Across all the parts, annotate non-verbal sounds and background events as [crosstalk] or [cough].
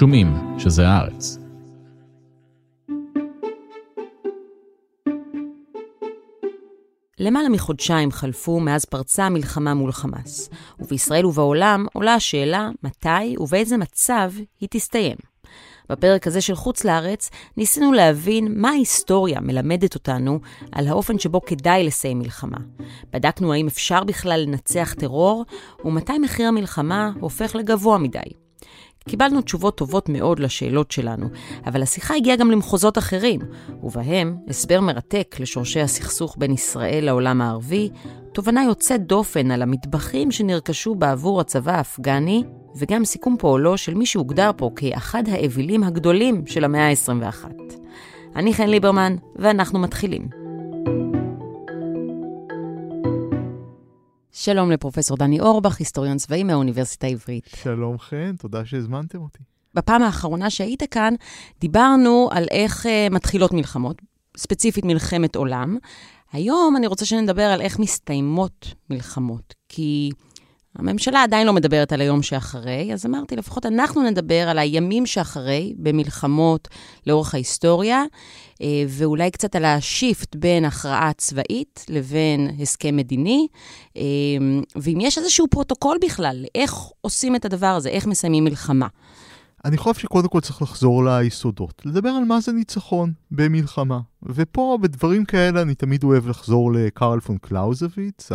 שומעים שזה הארץ. למעלה מחודשיים חלפו מאז פרצה המלחמה מול חמאס, ובישראל ובעולם עולה השאלה מתי ובאיזה מצב היא תסתיים. בפרק הזה של חוץ לארץ ניסינו להבין מה ההיסטוריה מלמדת אותנו על האופן שבו כדאי לסיים מלחמה. בדקנו האם אפשר בכלל לנצח טרור, ומתי מחיר המלחמה הופך לגבוה מדי. קיבלנו תשובות טובות מאוד לשאלות שלנו, אבל השיחה הגיעה גם למחוזות אחרים, ובהם הסבר מרתק לשורשי הסכסוך בין ישראל לעולם הערבי, תובנה יוצאת דופן על המטבחים שנרכשו בעבור הצבא האפגני, וגם סיכום פועלו של מי שהוגדר פה כאחד האווילים הגדולים של המאה ה-21. אני חן ליברמן, ואנחנו מתחילים. שלום לפרופסור דני אורבך, היסטוריון צבאי מהאוניברסיטה העברית. שלום חן, תודה שהזמנתם אותי. בפעם האחרונה שהיית כאן, דיברנו על איך uh, מתחילות מלחמות, ספציפית מלחמת עולם. היום אני רוצה שנדבר על איך מסתיימות מלחמות, כי הממשלה עדיין לא מדברת על היום שאחרי, אז אמרתי, לפחות אנחנו נדבר על הימים שאחרי, במלחמות לאורך ההיסטוריה, אה, ואולי קצת על השיפט בין הכרעה צבאית לבין הסכם מדיני, אה, ואם יש איזשהו פרוטוקול בכלל, איך עושים את הדבר הזה, איך מסיימים מלחמה. אני חושב שקודם כל צריך לחזור ליסודות, לדבר על מה זה ניצחון במלחמה. ופה, בדברים כאלה, אני תמיד אוהב לחזור לקרל פון קלאוזוויץ,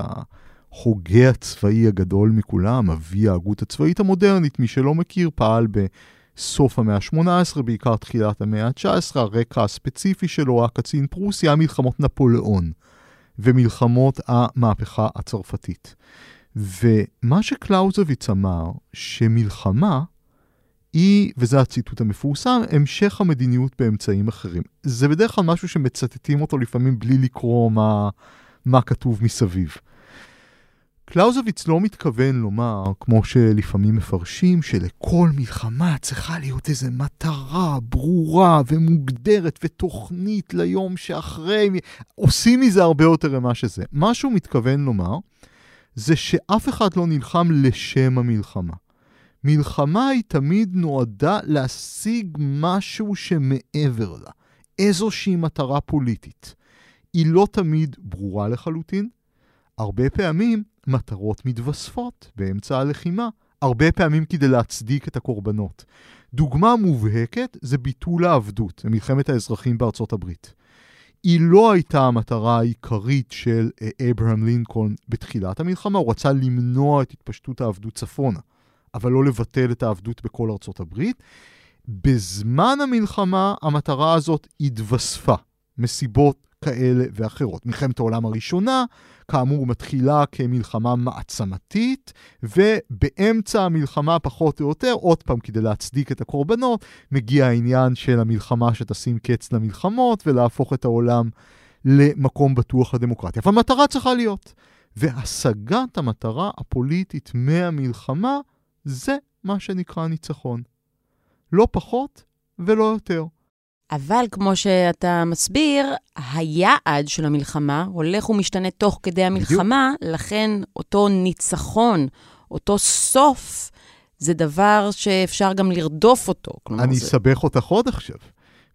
ההוגה הצבאי הגדול מכולם, אבי ההגות הצבאית המודרנית, מי שלא מכיר, פעל בסוף המאה ה-18, בעיקר תחילת המאה ה-19, הרקע הספציפי שלו, הקצין פרוסי, היה מלחמות נפוליאון ומלחמות המהפכה הצרפתית. ומה שקלאוזוויץ אמר, שמלחמה היא, וזה הציטוט המפורסם, המשך המדיניות באמצעים אחרים. זה בדרך כלל משהו שמצטטים אותו לפעמים בלי לקרוא מה, מה כתוב מסביב. קלאוזוויץ לא מתכוון לומר, כמו שלפעמים מפרשים, שלכל מלחמה צריכה להיות איזו מטרה ברורה ומוגדרת ותוכנית ליום שאחרי, עושים מזה הרבה יותר ממה שזה. מה שהוא מתכוון לומר, זה שאף אחד לא נלחם לשם המלחמה. מלחמה היא תמיד נועדה להשיג משהו שמעבר לה, איזושהי מטרה פוליטית. היא לא תמיד ברורה לחלוטין, הרבה פעמים מטרות מתווספות באמצע הלחימה, הרבה פעמים כדי להצדיק את הקורבנות. דוגמה מובהקת זה ביטול העבדות, מלחמת האזרחים בארצות הברית. היא לא הייתה המטרה העיקרית של אה, אברהם לינקולן בתחילת המלחמה, הוא רצה למנוע את התפשטות העבדות צפונה, אבל לא לבטל את העבדות בכל ארצות הברית. בזמן המלחמה המטרה הזאת התווספה, מסיבות כאלה ואחרות. מלחמת העולם הראשונה, כאמור, מתחילה כמלחמה מעצמתית, ובאמצע המלחמה, פחות או יותר, עוד פעם, כדי להצדיק את הקורבנות, מגיע העניין של המלחמה שתשים קץ למלחמות ולהפוך את העולם למקום בטוח לדמוקרטיה. אבל מטרה צריכה להיות. והשגת המטרה הפוליטית מהמלחמה, זה מה שנקרא ניצחון. לא פחות ולא יותר. אבל כמו שאתה מסביר, היעד של המלחמה הולך ומשתנה תוך כדי המלחמה, בדיוק. לכן אותו ניצחון, אותו סוף, זה דבר שאפשר גם לרדוף אותו. אני זה... אסבך אותך עוד עכשיו,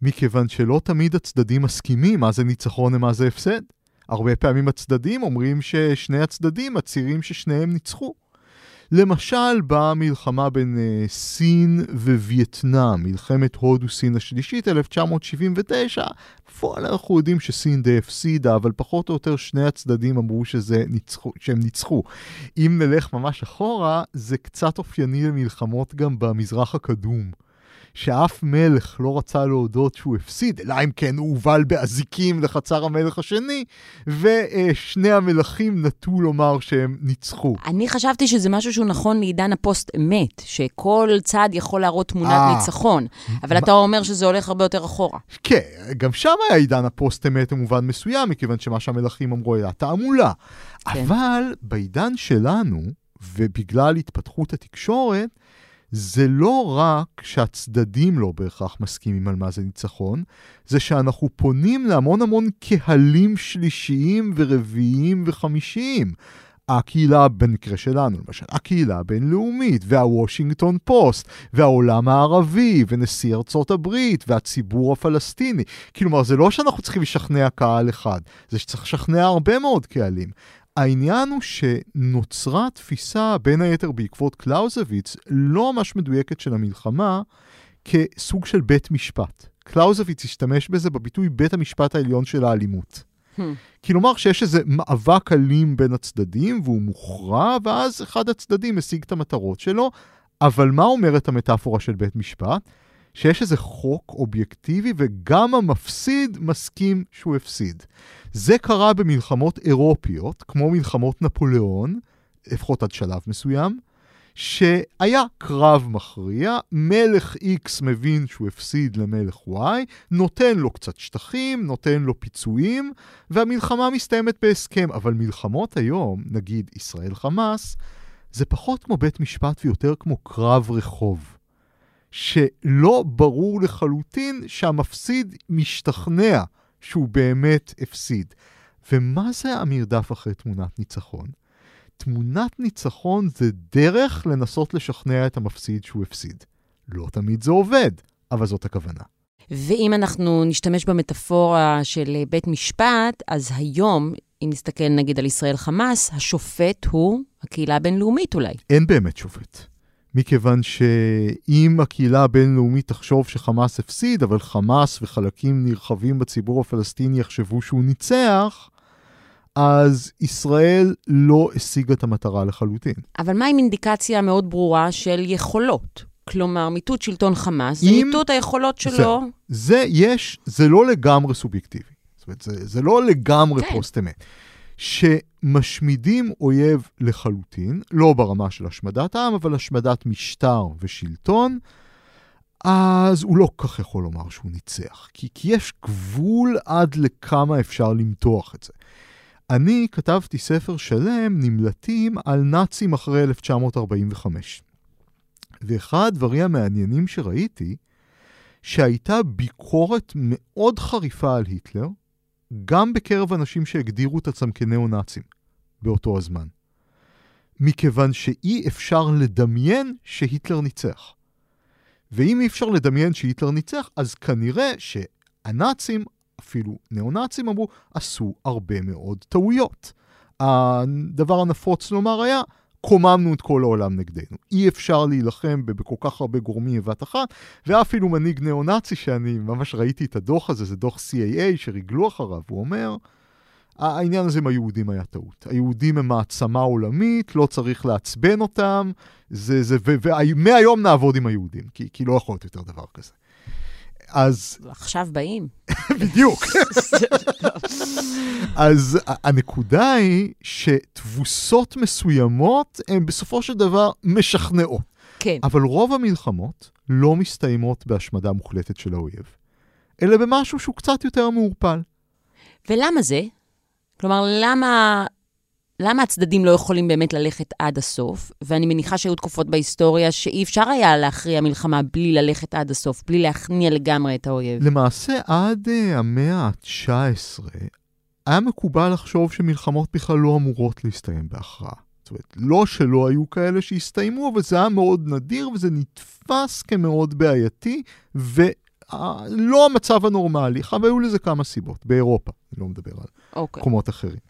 מכיוון שלא תמיד הצדדים מסכימים מה זה ניצחון ומה זה הפסד. הרבה פעמים הצדדים אומרים ששני הצדדים מצהירים ששניהם ניצחו. למשל, במלחמה בין uh, סין ווייטנאם, מלחמת הודו-סין השלישית, 1979, בפועל אנחנו יודעים שסין די הפסידה, אבל פחות או יותר שני הצדדים אמרו שזה ניצחו, שהם ניצחו. אם נלך ממש אחורה, זה קצת אופייני למלחמות גם במזרח הקדום. שאף מלך לא רצה להודות שהוא הפסיד, אלא אם כן הוא הובל באזיקים לחצר המלך השני, ושני המלכים נטו לומר שהם ניצחו. אני חשבתי שזה משהו שהוא נכון לעידן הפוסט-אמת, שכל צד יכול להראות תמונת 아, אה. ניצחון, אבל אתה אומר שזה הולך הרבה יותר אחורה. כן, גם שם היה עידן הפוסט-אמת במובן מסוים, מכיוון שמה שהמלכים אמרו היה תעמולה. כן. אבל בעידן שלנו, ובגלל התפתחות התקשורת, זה לא רק שהצדדים לא בהכרח מסכימים על מה זה ניצחון, זה שאנחנו פונים להמון המון קהלים שלישיים ורביעיים וחמישיים. הקהילה, במקרה שלנו למשל, הקהילה הבינלאומית, והוושינגטון פוסט, והעולם הערבי, ונשיא ארצות הברית, והציבור הפלסטיני. כלומר, זה לא שאנחנו צריכים לשכנע קהל אחד, זה שצריך לשכנע הרבה מאוד קהלים. העניין הוא שנוצרה תפיסה, בין היתר בעקבות קלאוזוויץ, לא ממש מדויקת של המלחמה, כסוג של בית משפט. קלאוזוויץ השתמש בזה בביטוי בית המשפט העליון של האלימות. Hmm. כלומר שיש איזה מאבק אלים בין הצדדים והוא מוכרע, ואז אחד הצדדים משיג את המטרות שלו. אבל מה אומרת המטאפורה של בית משפט? שיש איזה חוק אובייקטיבי וגם המפסיד מסכים שהוא הפסיד. זה קרה במלחמות אירופיות, כמו מלחמות נפוליאון, לפחות עד שלב מסוים, שהיה קרב מכריע, מלך X מבין שהוא הפסיד למלך Y, נותן לו קצת שטחים, נותן לו פיצויים, והמלחמה מסתיימת בהסכם. אבל מלחמות היום, נגיד ישראל-חמאס, זה פחות כמו בית משפט ויותר כמו קרב רחוב. שלא ברור לחלוטין שהמפסיד משתכנע שהוא באמת הפסיד. ומה זה המרדף אחרי תמונת ניצחון? תמונת ניצחון זה דרך לנסות לשכנע את המפסיד שהוא הפסיד. לא תמיד זה עובד, אבל זאת הכוונה. ואם אנחנו נשתמש במטאפורה של בית משפט, אז היום, אם נסתכל נגיד על ישראל חמאס, השופט הוא הקהילה הבינלאומית אולי. אין באמת שופט. מכיוון שאם הקהילה הבינלאומית תחשוב שחמאס הפסיד, אבל חמאס וחלקים נרחבים בציבור הפלסטיני יחשבו שהוא ניצח, אז ישראל לא השיגה את המטרה לחלוטין. אבל מה עם אינדיקציה מאוד ברורה של יכולות? כלומר, מיטוט שלטון חמאס, זה מיטוט היכולות שלו. זה, זה יש, זה לא לגמרי סובייקטיבי. זאת אומרת, זה, זה לא לגמרי כן. פוסט אמת. שמשמידים אויב לחלוטין, לא ברמה של השמדת העם, אבל השמדת משטר ושלטון, אז הוא לא כל כך יכול לומר שהוא ניצח. כי, כי יש גבול עד לכמה אפשר למתוח את זה. אני כתבתי ספר שלם, נמלטים, על נאצים אחרי 1945. ואחד הדברים המעניינים שראיתי, שהייתה ביקורת מאוד חריפה על היטלר, גם בקרב אנשים שהגדירו את עצמם כניאו-נאצים באותו הזמן. מכיוון שאי אפשר לדמיין שהיטלר ניצח. ואם אי אפשר לדמיין שהיטלר ניצח, אז כנראה שהנאצים אפילו ניאו-נאצים אמרו, עשו הרבה מאוד טעויות. הדבר הנפוץ לומר היה, קוממנו את כל העולם נגדנו. אי אפשר להילחם בכל כך הרבה גורמים בבת אחת, ואפילו מנהיג ניאו-נאצי שאני ממש ראיתי את הדוח הזה, זה דוח CAA שריגלו אחריו, הוא אומר, העניין הזה עם היהודים היה טעות. היהודים הם מעצמה עולמית, לא צריך לעצבן אותם, זה, זה, ומהיום נעבוד עם היהודים, כי, כי לא יכול להיות יותר דבר כזה. אז... עכשיו באים. [laughs] בדיוק. [laughs] אז הנקודה היא שתבוסות מסוימות הן בסופו של דבר משכנעות. כן. אבל רוב המלחמות לא מסתיימות בהשמדה מוחלטת של האויב, אלא במשהו שהוא קצת יותר מעורפל. ולמה זה? כלומר, למה למה הצדדים לא יכולים באמת ללכת עד הסוף? ואני מניחה שהיו תקופות בהיסטוריה שאי אפשר היה להכריע מלחמה בלי ללכת עד הסוף, בלי להכניע לגמרי את האויב. למעשה, עד uh, המאה ה-19 היה מקובל לחשוב שמלחמות בכלל לא אמורות להסתיים בהכרעה. זאת אומרת, לא שלא היו כאלה שהסתיימו, אבל זה היה מאוד נדיר וזה נתפס כמאוד בעייתי, ולא המצב הנורמלי. אבל היו לזה כמה סיבות, באירופה, אני לא מדבר על okay. אוקיי. מקומות אחרים.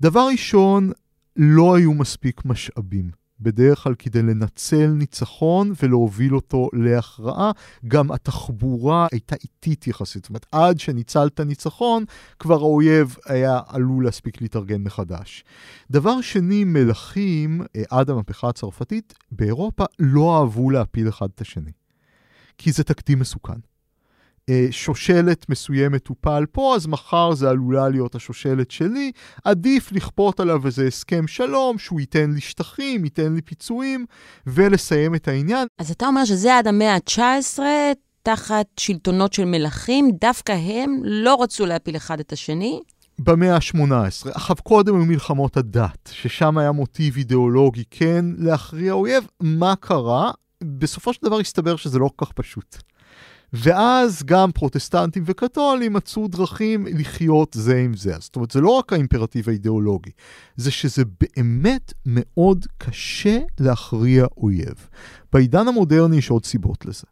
דבר ראשון, לא היו מספיק משאבים. בדרך כלל כדי לנצל ניצחון ולהוביל אותו להכרעה. גם התחבורה הייתה איטית יחסית. זאת אומרת, עד שניצלת ניצחון, כבר האויב היה עלול להספיק להתארגן מחדש. דבר שני, מלכים, אה, עד המהפכה הצרפתית, באירופה לא אהבו להפיל אחד את השני. כי זה תקדים מסוכן. אה, שושלת מסוימת תופל פה, אז מחר זה עלולה להיות השושלת שלי. עדיף לכפות עליו איזה הסכם שלום, שהוא ייתן לי שטחים, ייתן לי פיצויים, ולסיים את העניין. אז אתה אומר שזה עד המאה ה-19, תחת שלטונות של מלכים, דווקא הם לא רצו להפיל אחד את השני? במאה ה-18. עכשיו, קודם היו מלחמות הדת, ששם היה מוטיב אידיאולוגי כן להכריע אויב. מה קרה? בסופו של דבר הסתבר שזה לא כל כך פשוט. ואז גם פרוטסטנטים וקתולים מצאו דרכים לחיות זה עם זה. זאת אומרת, זה לא רק האימפרטיב האידיאולוגי, זה שזה באמת מאוד קשה להכריע אויב. בעידן המודרני יש עוד סיבות לזה.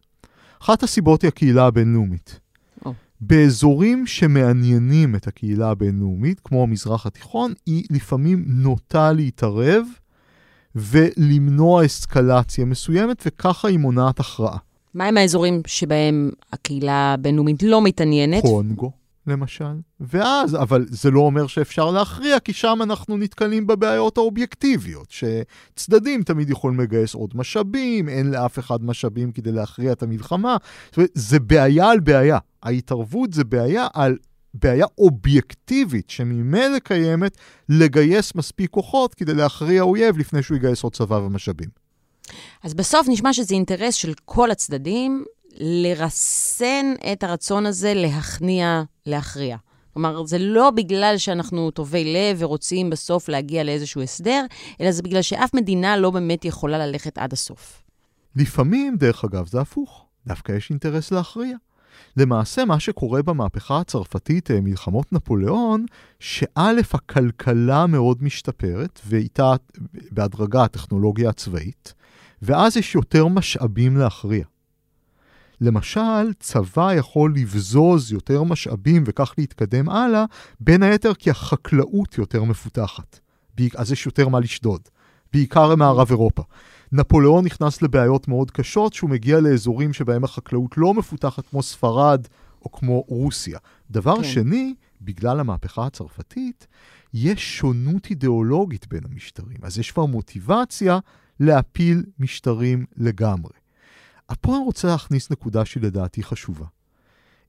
אחת הסיבות היא הקהילה הבינלאומית. Oh. באזורים שמעניינים את הקהילה הבינלאומית, כמו המזרח התיכון, היא לפעמים נוטה להתערב ולמנוע אסקלציה מסוימת, וככה היא מונעת הכרעה. מהם האזורים שבהם הקהילה הבינלאומית לא מתעניינת? קונגו, למשל. ואז, אבל זה לא אומר שאפשר להכריע, כי שם אנחנו נתקלים בבעיות האובייקטיביות, שצדדים תמיד יכולים לגייס עוד משאבים, אין לאף אחד משאבים כדי להכריע את המלחמה. זאת אומרת, זה בעיה על בעיה. ההתערבות זה בעיה על בעיה אובייקטיבית שממילא קיימת לגייס מספיק כוחות כדי להכריע אויב לפני שהוא יגייס עוד צבא ומשאבים. אז בסוף נשמע שזה אינטרס של כל הצדדים לרסן את הרצון הזה להכניע, להכריע. כלומר, זה לא בגלל שאנחנו טובי לב ורוצים בסוף להגיע לאיזשהו הסדר, אלא זה בגלל שאף מדינה לא באמת יכולה ללכת עד הסוף. לפעמים, דרך אגב, זה הפוך. דווקא יש אינטרס להכריע. למעשה, מה שקורה במהפכה הצרפתית, אה, מלחמות נפוליאון, שא', הכלכלה מאוד משתפרת, ואיתה בהדרגה הטכנולוגיה הצבאית, ואז יש יותר משאבים להכריע. למשל, צבא יכול לבזוז יותר משאבים וכך להתקדם הלאה, בין היתר כי החקלאות יותר מפותחת. אז יש יותר מה לשדוד, בעיקר במערב אירופה. נפוליאון נכנס לבעיות מאוד קשות, שהוא מגיע לאזורים שבהם החקלאות לא מפותחת כמו ספרד או כמו רוסיה. דבר כן. שני, בגלל המהפכה הצרפתית, יש שונות אידיאולוגית בין המשטרים. אז יש כבר מוטיבציה להפיל משטרים לגמרי. פה אני רוצה להכניס נקודה שלדעתי חשובה.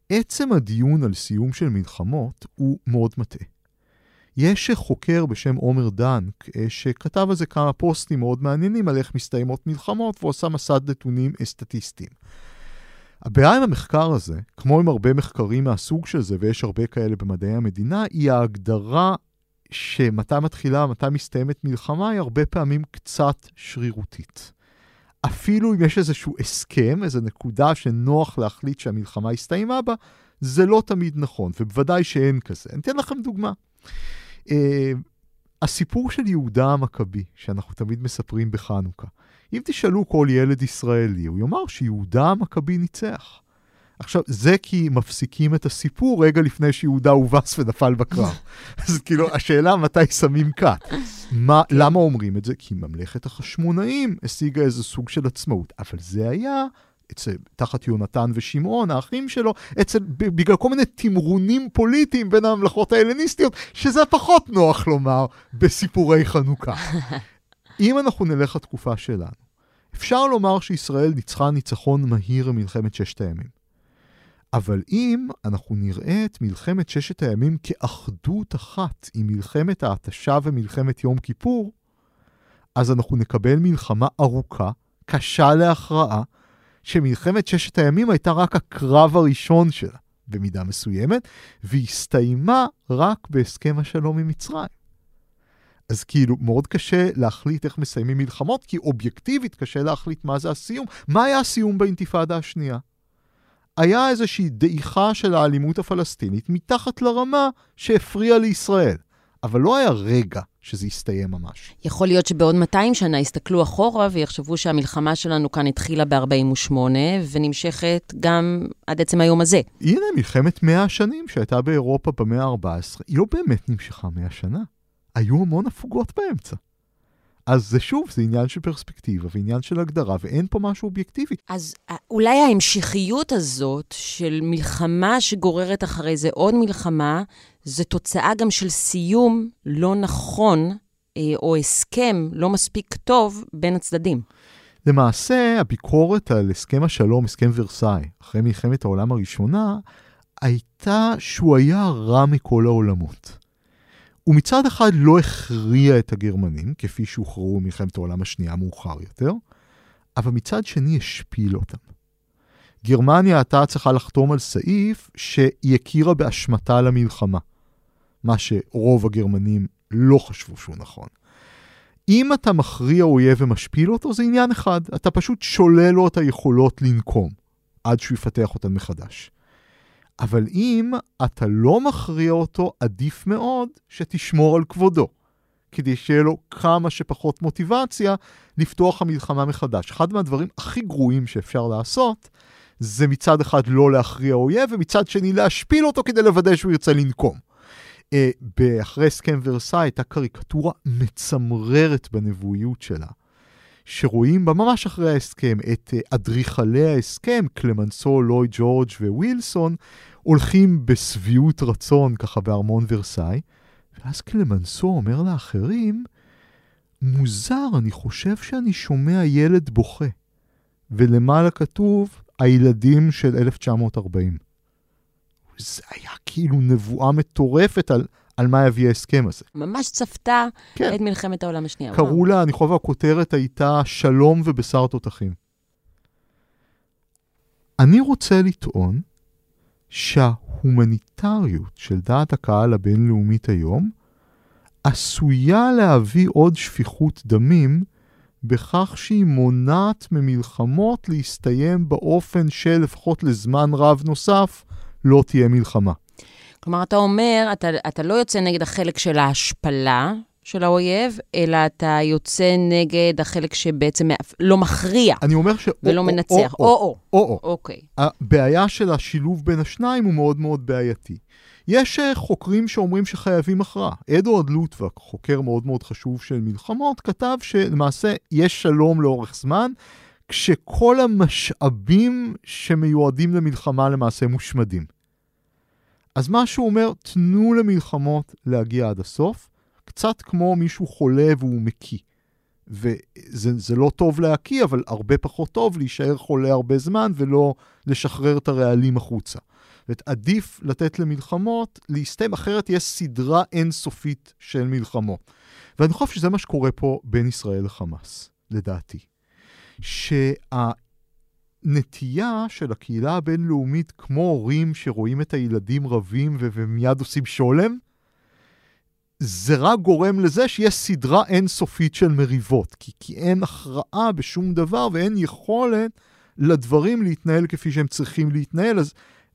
עצם הדיון על סיום של מלחמות הוא מאוד מטעה. יש חוקר בשם עומר דנק, אה, שכתב על זה כמה פוסטים מאוד מעניינים על איך מסתיימות מלחמות, והוא עשה מסד נתונים סטטיסטיים. הבעיה עם המחקר הזה, כמו עם הרבה מחקרים מהסוג של זה, ויש הרבה כאלה במדעי המדינה, היא ההגדרה שמתי מתחילה, מתי מסתיימת מלחמה, היא הרבה פעמים קצת שרירותית. אפילו אם יש איזשהו הסכם, איזו נקודה שנוח להחליט שהמלחמה הסתיימה בה, זה לא תמיד נכון, ובוודאי שאין כזה. אני אתן לכם דוגמה. Uh, הסיפור של יהודה המכבי, שאנחנו תמיד מספרים בחנוכה, אם תשאלו כל ילד ישראלי, הוא יאמר שיהודה המכבי ניצח. עכשיו, זה כי מפסיקים את הסיפור רגע לפני שיהודה הובס ונפל בקרב. [laughs] אז כאילו, השאלה מתי שמים קאט. מה, כן. למה אומרים את זה? כי ממלכת החשמונאים השיגה איזה סוג של עצמאות, אבל זה היה אצל, תחת יונתן ושמעון, האחים שלו, אצל, בגלל כל מיני תמרונים פוליטיים בין הממלכות ההלניסטיות, שזה פחות נוח לומר בסיפורי חנוכה. [laughs] אם אנחנו נלך לתקופה שלנו, אפשר לומר שישראל ניצחה ניצחון מהיר במלחמת ששת הימים. אבל אם אנחנו נראה את מלחמת ששת הימים כאחדות אחת עם מלחמת ההתשה ומלחמת יום כיפור, אז אנחנו נקבל מלחמה ארוכה, קשה להכרעה, שמלחמת ששת הימים הייתה רק הקרב הראשון שלה, במידה מסוימת, והסתיימה רק בהסכם השלום עם מצרים. אז כאילו, מאוד קשה להחליט איך מסיימים מלחמות, כי אובייקטיבית קשה להחליט מה זה הסיום. מה היה הסיום באינתיפאדה השנייה? היה איזושהי דעיכה של האלימות הפלסטינית מתחת לרמה שהפריעה לישראל. אבל לא היה רגע שזה יסתיים ממש. יכול להיות שבעוד 200 שנה יסתכלו אחורה ויחשבו שהמלחמה שלנו כאן התחילה ב-48' ונמשכת גם עד עצם היום הזה. הנה, מלחמת 100 השנים שהייתה באירופה במאה ה-14, היא לא באמת נמשכה 100 שנה. היו המון הפוגות באמצע. אז זה שוב, זה עניין של פרספקטיבה ועניין של הגדרה, ואין פה משהו אובייקטיבי. אז אה, אולי ההמשכיות הזאת של מלחמה שגוררת אחרי זה עוד מלחמה, זה תוצאה גם של סיום לא נכון, אה, או הסכם לא מספיק טוב בין הצדדים. למעשה, הביקורת על הסכם השלום, הסכם ורסאי, אחרי מלחמת העולם הראשונה, הייתה שהוא היה רע מכל העולמות. הוא מצד אחד לא הכריע את הגרמנים, כפי שהוכרעו במלחמת העולם השנייה מאוחר יותר, אבל מצד שני השפיל אותם. גרמניה הייתה צריכה לחתום על סעיף שהיא הכירה באשמתה למלחמה, מה שרוב הגרמנים לא חשבו שהוא נכון. אם אתה מכריע אויב ומשפיל אותו, זה עניין אחד, אתה פשוט שולל לו את היכולות לנקום. עד שהוא יפתח אותן מחדש. אבל אם אתה לא מכריע אותו, עדיף מאוד שתשמור על כבודו, כדי שיהיה לו כמה שפחות מוטיבציה לפתוח המלחמה מחדש. אחד מהדברים הכי גרועים שאפשר לעשות, זה מצד אחד לא להכריע אויב, ומצד שני להשפיל אותו כדי לוודא שהוא ירצה לנקום. אה, אחרי הסכם ורסאי הייתה קריקטורה מצמררת בנבואיות שלה, שרואים בה ממש אחרי ההסכם את אה, אדריכלי ההסכם, קלמנסו, לוי ג'ורג' ווילסון, הולכים בשביעות רצון ככה בארמון ורסאי, ואז קלמנסו אומר לאחרים, מוזר, אני חושב שאני שומע ילד בוכה. ולמעלה כתוב, הילדים של 1940. זה היה כאילו נבואה מטורפת על, על מה יביא ההסכם הזה. ממש צפתה כן. את מלחמת העולם השנייה. קראו. לה, אני חושב, הכותרת הייתה שלום ובשר תותחים. אני רוצה לטעון שההומניטריות של דעת הקהל הבינלאומית היום עשויה להביא עוד שפיכות דמים בכך שהיא מונעת ממלחמות להסתיים באופן שלפחות לזמן רב נוסף לא תהיה מלחמה. כלומר, אתה אומר, אתה, אתה לא יוצא נגד החלק של ההשפלה של האויב, אלא אתה יוצא נגד החלק שבעצם לא מכריע. אני אומר ש... ולא או, מנצח. או-או. או-או. אוקיי. הבעיה של השילוב בין השניים הוא מאוד מאוד בעייתי. יש אה, חוקרים שאומרים שחייבים הכרעה. אדוארד לוטבק, חוקר מאוד מאוד חשוב של מלחמות, כתב שלמעשה יש שלום לאורך זמן, כשכל המשאבים שמיועדים למלחמה למעשה מושמדים. אז מה שהוא אומר, תנו למלחמות להגיע עד הסוף, קצת כמו מישהו חולה והוא מקיא. וזה לא טוב להקיא, אבל הרבה פחות טוב להישאר חולה הרבה זמן ולא לשחרר את הרעלים החוצה. זאת עדיף לתת למלחמות להסתיים, אחרת יש סדרה אינסופית של מלחמות. ואני חושב שזה מה שקורה פה בין ישראל לחמאס, לדעתי. שהנטייה של הקהילה הבינלאומית, כמו הורים שרואים את הילדים רבים ומיד עושים שולם, זה רק גורם לזה שיש סדרה אינסופית של מריבות, כי, כי אין הכרעה בשום דבר ואין יכולת לדברים להתנהל כפי שהם צריכים להתנהל, אז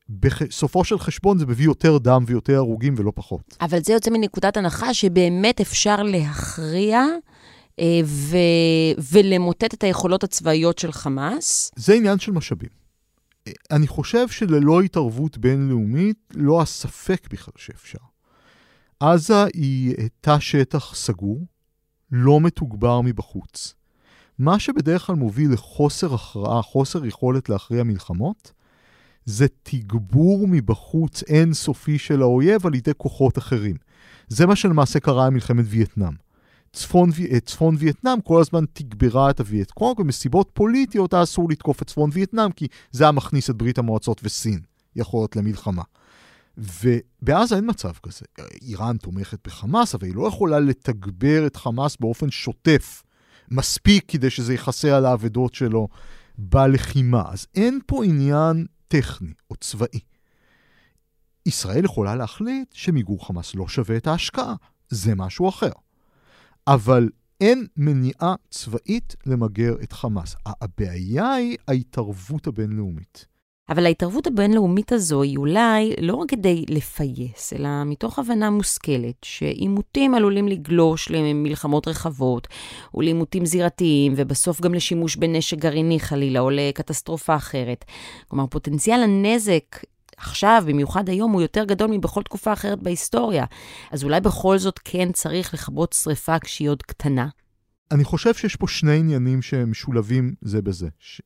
בסופו של חשבון זה מביא יותר דם ויותר הרוגים ולא פחות. אבל זה יוצא מנקודת הנחה שבאמת אפשר להכריע ו... ולמוטט את היכולות הצבאיות של חמאס. זה עניין של משאבים. אה, אני חושב שללא התערבות בינלאומית, לא הספק בכלל שאפשר. עזה היא תא שטח סגור, לא מתוגבר מבחוץ. מה שבדרך כלל מוביל לחוסר הכרעה, חוסר יכולת להכריע מלחמות, זה תגבור מבחוץ אינסופי של האויב על ידי כוחות אחרים. זה מה שלמעשה קרה עם מלחמת וייטנאם. צפון, אה, צפון וייטנאם כל הזמן תגברה את הווייט קונג, ומסיבות פוליטיות היה אסור לתקוף את צפון וייטנאם, כי זה היה מכניס את ברית המועצות וסין, יכולת למלחמה. ובעזה אין מצב כזה. איראן תומכת בחמאס, אבל היא לא יכולה לתגבר את חמאס באופן שוטף, מספיק כדי שזה יכסה על האבדות שלו בלחימה. אז אין פה עניין טכני או צבאי. ישראל יכולה להחליט שמיגור חמאס לא שווה את ההשקעה, זה משהו אחר. אבל אין מניעה צבאית למגר את חמאס. הבעיה היא ההתערבות הבינלאומית. אבל ההתערבות הבינלאומית הזו היא אולי לא רק כדי לפייס, אלא מתוך הבנה מושכלת שעימותים עלולים לגלוש למלחמות רחבות ולעימותים זירתיים, ובסוף גם לשימוש בנשק גרעיני חלילה או לקטסטרופה אחרת. כלומר, פוטנציאל הנזק עכשיו, במיוחד היום, הוא יותר גדול מבכל תקופה אחרת בהיסטוריה. אז אולי בכל זאת כן צריך לכבות שריפה כשהיא עוד קטנה? אני חושב שיש פה שני עניינים שהם משולבים זה בזה. ש...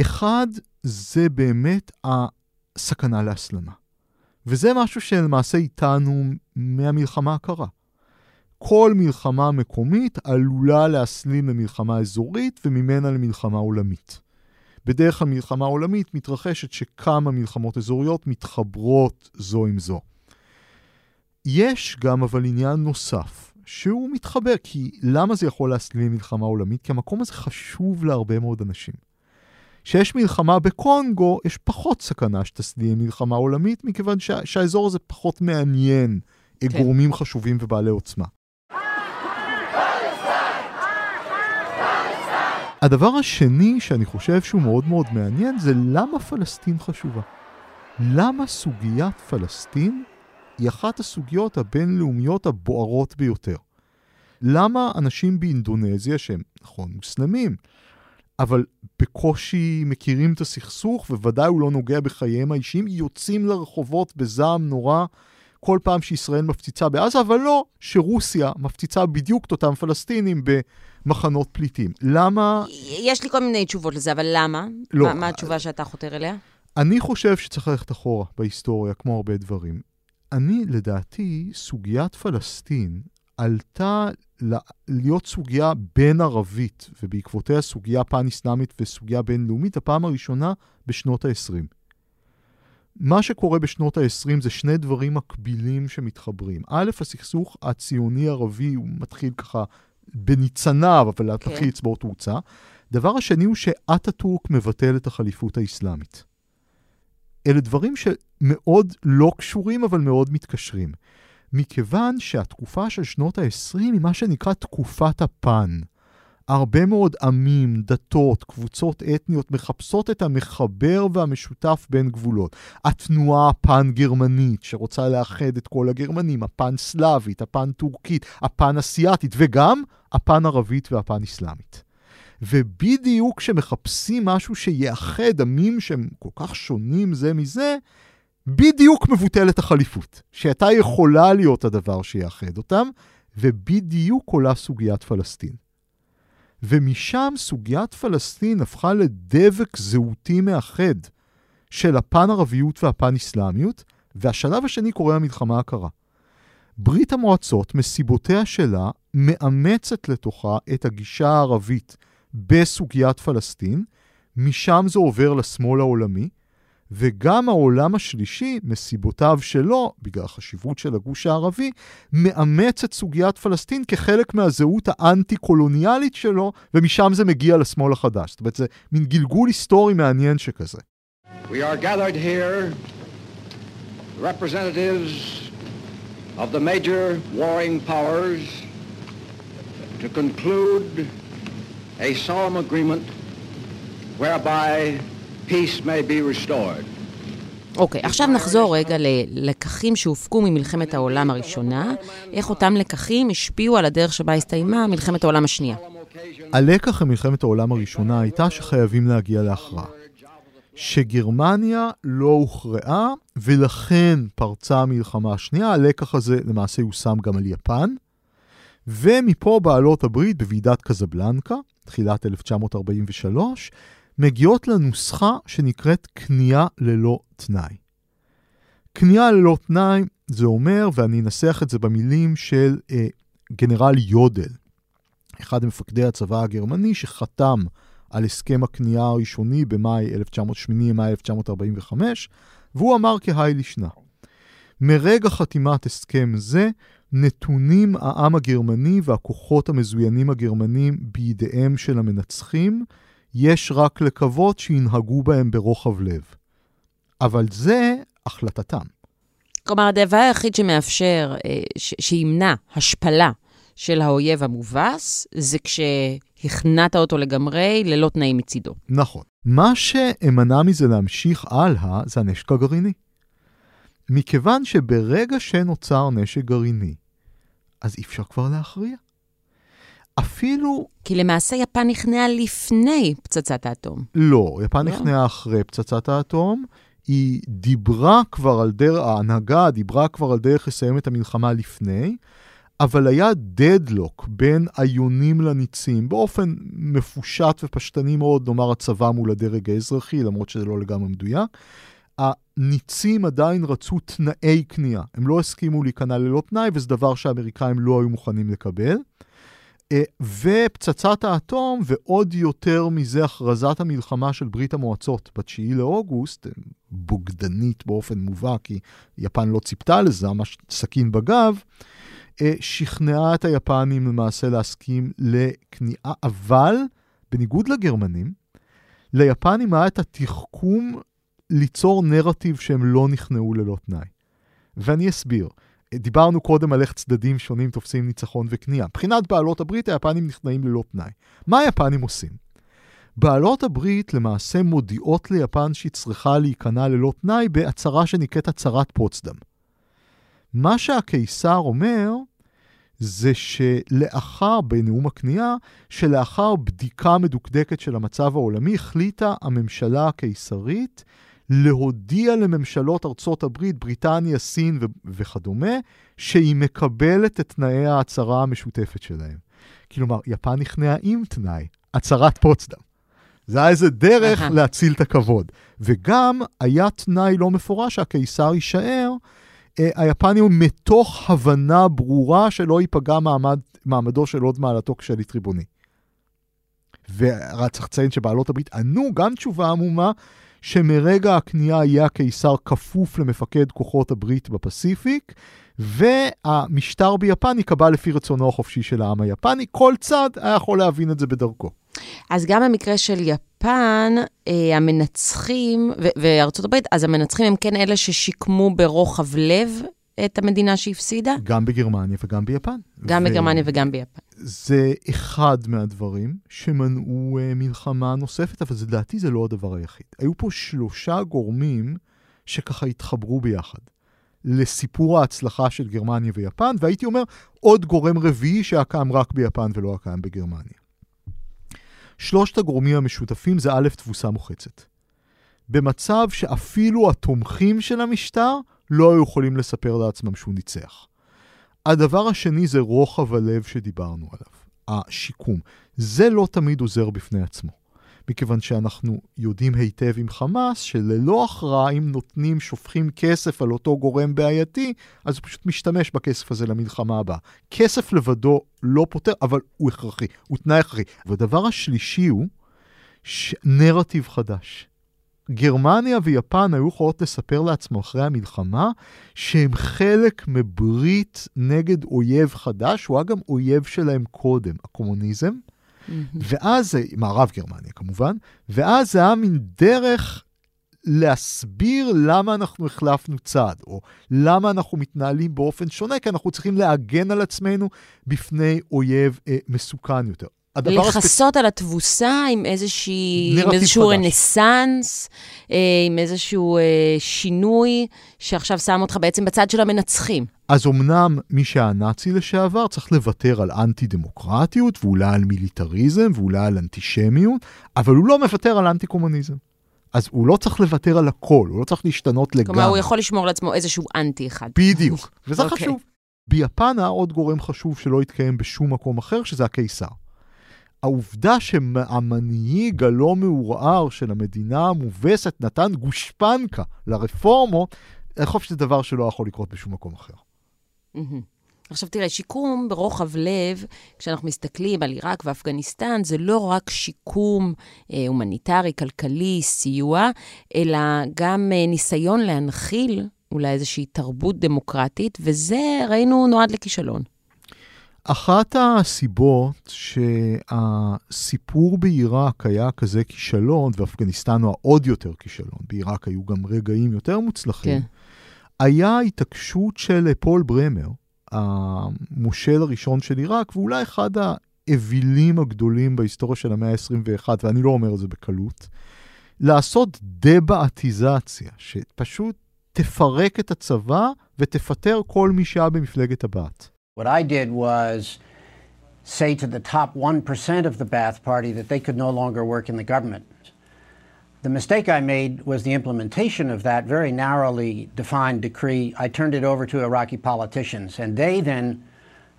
אחד, זה באמת הסכנה להסלמה. וזה משהו שלמעשה איתנו מהמלחמה הקרה. כל מלחמה מקומית עלולה להסלים למלחמה אזורית וממנה למלחמה עולמית. בדרך כלל מלחמה עולמית מתרחשת שכמה מלחמות אזוריות מתחברות זו עם זו. יש גם אבל עניין נוסף, שהוא מתחבר, כי למה זה יכול להסלים מלחמה עולמית? כי המקום הזה חשוב להרבה מאוד אנשים. כשיש מלחמה בקונגו, יש פחות סכנה שתסלים מלחמה עולמית, מכיוון שה, שהאזור הזה פחות מעניין כן. גורמים חשובים ובעלי עוצמה. הדבר השני שאני חושב שהוא מאוד מאוד מעניין זה למה פלסטין חשובה. למה סוגיית פלסטין היא אחת הסוגיות הבינלאומיות הבוערות ביותר. למה אנשים באינדונזיה, שהם נכון מוסלמים, אבל בקושי מכירים את הסכסוך, ובוודאי הוא לא נוגע בחייהם האישיים, יוצאים לרחובות בזעם נורא כל פעם שישראל מפציצה בעזה, אבל לא שרוסיה מפציצה בדיוק את אותם פלסטינים במחנות פליטים. למה... יש לי כל מיני תשובות לזה, אבל למה? לא. מה, מה התשובה שאתה חותר אליה? אני חושב שצריך ללכת אחורה בהיסטוריה, כמו הרבה דברים. אני, לדעתי, סוגיית פלסטין עלתה להיות סוגיה בין-ערבית, ובעקבותיה סוגיה פן-אסלאמית וסוגיה בינלאומית, הפעם הראשונה בשנות ה-20. מה שקורה בשנות ה-20 זה שני דברים מקבילים שמתחברים. א', הסכסוך הציוני-ערבי, הוא מתחיל ככה בניצניו, אבל okay. כן. מתחיל לצבור תאוצה. דבר השני הוא שאטאטורק מבטל את החליפות האסלאמית. אלה דברים שמאוד לא קשורים, אבל מאוד מתקשרים. מכיוון שהתקופה של שנות ה-20 היא מה שנקרא תקופת הפן. הרבה מאוד עמים, דתות, קבוצות אתניות מחפשות את המחבר והמשותף בין גבולות. התנועה הפן-גרמנית שרוצה לאחד את כל הגרמנים, הפן-סלאבית, הפן-טורקית, הפן-אסיאתית וגם הפן-ערבית והפן-אסלאמית. ובדיוק כשמחפשים משהו שיאחד עמים שהם כל כך שונים זה מזה, בדיוק מבוטלת החליפות, שהייתה יכולה להיות הדבר שיאחד אותם, ובדיוק עולה סוגיית פלסטין. ומשם סוגיית פלסטין הפכה לדבק זהותי מאחד של הפן-ערביות והפן-אסלאמיות, והשלב השני קורה המלחמה הקרה. ברית המועצות, מסיבותיה שלה, מאמצת לתוכה את הגישה הערבית בסוגיית פלסטין, משם זה עובר לשמאל העולמי, וגם העולם השלישי, מסיבותיו שלו, בגלל החשיבות של הגוש הערבי, מאמץ את סוגיית פלסטין כחלק מהזהות האנטי-קולוניאלית שלו, ומשם זה מגיע לשמאל החדש. זאת אומרת, זה מין גלגול היסטורי מעניין שכזה. We are gathered here, representatives of the major warring powers, to conclude a solemn agreement whereby peace may be restored. אוקיי, okay, עכשיו נחזור רגע ללקחים שהופקו ממלחמת העולם הראשונה, איך אותם לקחים השפיעו על הדרך שבה הסתיימה מלחמת העולם השנייה. הלקח ממלחמת העולם הראשונה הייתה שחייבים להגיע להכרעה. שגרמניה לא הוכרעה, ולכן פרצה המלחמה השנייה. הלקח הזה למעשה יושם גם על יפן. ומפה בעלות הברית בוועידת קזבלנקה, תחילת 1943, מגיעות לנוסחה שנקראת כניעה ללא תנאי. כניעה ללא תנאי זה אומר, ואני אנסח את זה במילים של אה, גנרל יודל, אחד ממפקדי הצבא הגרמני שחתם על הסכם הכניעה הראשוני במאי 1980, מאי 1945, והוא אמר כהאי לשנה. מרגע חתימת הסכם זה, נתונים העם הגרמני והכוחות המזוינים הגרמנים בידיהם של המנצחים, יש רק לקוות שינהגו בהם ברוחב לב. אבל זה החלטתם. כלומר, הדבר היחיד שמאפשר, אה, ש- שימנע השפלה של האויב המובס, זה כשהכנעת אותו לגמרי ללא תנאים מצידו. נכון. מה שאמנע מזה להמשיך הלאה זה הנשק הגרעיני. מכיוון שברגע שנוצר נשק גרעיני, אז אי אפשר כבר להכריע. אפילו... כי למעשה יפן נכנעה לפני פצצת האטום. לא, יפן לא. נכנעה אחרי פצצת האטום. היא דיברה כבר על דרך, ההנהגה דיברה כבר על דרך לסיים את המלחמה לפני, אבל היה דדלוק בין היונים לניצים, באופן מפושט ופשטני מאוד, נאמר הצבא מול הדרג האזרחי, למרות שזה לא לגמרי מדויק. הניצים עדיין רצו תנאי כניעה, הם לא הסכימו להיכנע ללא תנאי, וזה דבר שהאמריקאים לא היו מוכנים לקבל. אה, ופצצת האטום, ועוד יותר מזה, הכרזת המלחמה של ברית המועצות ב-9 לאוגוסט, בוגדנית באופן מובהק, כי יפן לא ציפתה לזה, ממש סכין בגב, אה, שכנעה את היפנים למעשה להסכים לכניעה, אבל בניגוד לגרמנים, ליפנים היה את התחכום ליצור נרטיב שהם לא נכנעו ללא תנאי. ואני אסביר. דיברנו קודם על איך צדדים שונים תופסים ניצחון וכניעה. מבחינת בעלות הברית, היפנים נכנעים ללא תנאי. מה היפנים עושים? בעלות הברית למעשה מודיעות ליפן שהיא צריכה להיכנע ללא תנאי בהצהרה שנקראת הצהרת פוצדם. מה שהקיסר אומר, זה שלאחר, בנאום הכניעה, שלאחר בדיקה מדוקדקת של המצב העולמי, החליטה הממשלה הקיסרית להודיע לממשלות ארצות הברית, בריטניה, סין ו- וכדומה, שהיא מקבלת את תנאי ההצהרה המשותפת שלהם. כלומר, יפן נכנעה עם תנאי, הצהרת פוצדם. זה היה איזה דרך. להציל את הכבוד. וגם היה תנאי לא מפורש שהקיסר יישאר, אה, היפנים מתוך הבנה ברורה שלא ייפגע מעמד, מעמדו של הוד מעלתו כשליט ריבוני. וצריך לציין שבעלות הברית ענו גם תשובה עמומה, שמרגע הכניעה יהיה הקיסר כפוף למפקד כוחות הברית בפסיפיק, והמשטר ביפן ייקבע לפי רצונו החופשי של העם היפני. כל צד היה יכול להבין את זה בדרכו. אז גם במקרה של יפן, אה, המנצחים, וארצות הברית, אז המנצחים הם כן אלה ששיקמו ברוחב לב את המדינה שהפסידה? גם בגרמניה וגם ביפן. גם ו... בגרמניה וגם ביפן. זה אחד מהדברים שמנעו uh, מלחמה נוספת, אבל לדעתי זה לא הדבר היחיד. היו פה שלושה גורמים שככה התחברו ביחד. לסיפור ההצלחה של גרמניה ויפן, והייתי אומר עוד גורם רביעי שהיה קיים רק ביפן ולא היה קיים בגרמניה. שלושת הגורמים המשותפים זה א', תבוסה מוחצת. במצב שאפילו התומכים של המשטר לא היו יכולים לספר לעצמם שהוא ניצח. הדבר השני זה רוחב הלב שדיברנו עליו, השיקום. זה לא תמיד עוזר בפני עצמו. מכיוון שאנחנו יודעים היטב עם חמאס שללא הכרעה, אם נותנים, שופכים כסף על אותו גורם בעייתי, אז הוא פשוט משתמש בכסף הזה למלחמה הבאה. כסף לבדו לא פותר, אבל הוא הכרחי, הוא תנאי הכרחי. והדבר השלישי הוא ש... נרטיב חדש. גרמניה ויפן היו יכולות לספר לעצמו אחרי המלחמה שהם חלק מברית נגד אויב חדש, הוא היה גם אויב שלהם קודם, הקומוניזם. ואז, מערב גרמניה כמובן, ואז זה היה מין דרך להסביר למה אנחנו החלפנו צד, או למה אנחנו מתנהלים באופן שונה, כי אנחנו צריכים להגן על עצמנו בפני אויב אה, מסוכן יותר. לכסות הספ... על התבוסה עם, איזושהי, עם איזשהו חדש. רנסאנס, אה, עם איזשהו אה, שינוי, שעכשיו שם אותך בעצם בצד של המנצחים. אז אמנם מי שהיה נאצי לשעבר צריך לוותר על אנטי-דמוקרטיות, ואולי על מיליטריזם, ואולי על אנטישמיות, אבל הוא לא מוותר על אנטי-קומוניזם. אז הוא לא צריך לוותר על הכל, הוא לא צריך להשתנות לגמרי. כלומר, הוא יכול לשמור לעצמו איזשהו אנטי אחד. בדיוק, וזה okay. אוקיי. חשוב. ביפן היה עוד גורם חשוב שלא התקיים בשום מקום אחר, שזה הקיסר. העובדה שהמנהיג הלא מעורער של המדינה המובסת נתן גושפנקה לרפורמות, אני חושב שזה דבר שלא יכול לקרות בשום מקום אחר. עכשיו תראה, שיקום ברוחב לב, כשאנחנו מסתכלים על עיראק ואפגניסטן, זה לא רק שיקום אה, הומניטרי, כלכלי, סיוע, אלא גם אה, ניסיון להנחיל אולי איזושהי תרבות דמוקרטית, וזה, ראינו, נועד לכישלון. אחת הסיבות שהסיפור בעיראק היה כזה כישלון, ואפגניסטן הוא העוד יותר כישלון, בעיראק היו גם רגעים יותר מוצלחים, כן. היה התעקשות של פול ברמר, המושל הראשון של עיראק, ואולי אחד האווילים הגדולים בהיסטוריה של המאה ה-21, ואני לא אומר את זה בקלות, לעשות דבעטיזציה, שפשוט תפרק את הצבא ותפטר כל מי שהיה במפלגת הבת. What I did was say to the top 1% of the Ba'ath Party that they could no longer work in the government. The mistake I made was the implementation of that very narrowly defined decree. I turned it over to Iraqi politicians, and they then